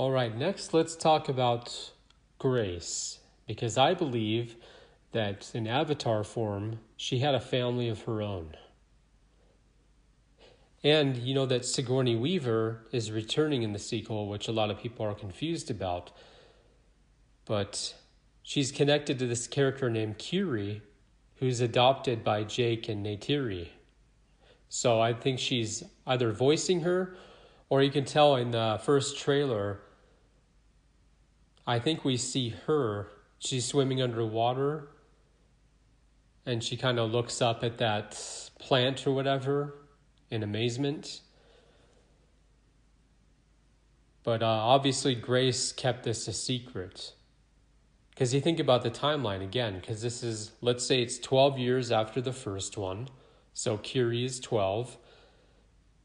All right, next let's talk about Grace, because I believe that in Avatar form, she had a family of her own. And you know that Sigourney Weaver is returning in the sequel, which a lot of people are confused about. But she's connected to this character named Kiri, who's adopted by Jake and Neytiri. So I think she's either voicing her, or you can tell in the first trailer, I think we see her. She's swimming underwater, and she kind of looks up at that plant or whatever in amazement. But uh, obviously, Grace kept this a secret. Because you think about the timeline again, because this is, let's say it's 12 years after the first one. So Kiri is 12,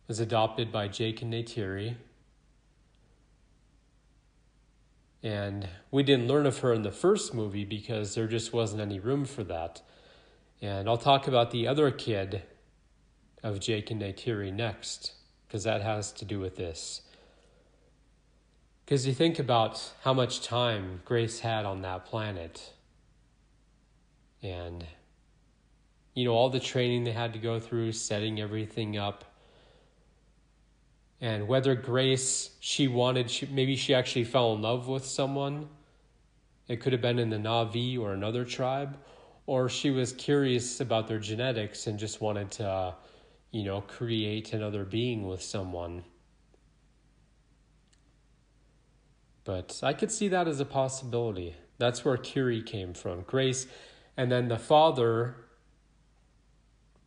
was adopted by Jake and Neytiri. And we didn't learn of her in the first movie because there just wasn't any room for that. And I'll talk about the other kid of Jake and Neytiri next, because that has to do with this. Because you think about how much time Grace had on that planet. And, you know, all the training they had to go through, setting everything up. And whether Grace, she wanted, she, maybe she actually fell in love with someone. It could have been in the Na'vi or another tribe. Or she was curious about their genetics and just wanted to, uh, you know, create another being with someone. But I could see that as a possibility. That's where Kiri came from. Grace. And then the father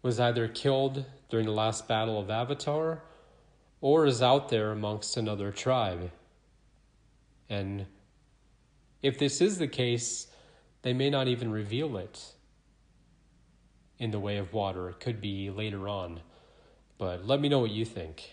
was either killed during the last battle of Avatar or is out there amongst another tribe. And if this is the case, they may not even reveal it in the way of water. It could be later on. But let me know what you think.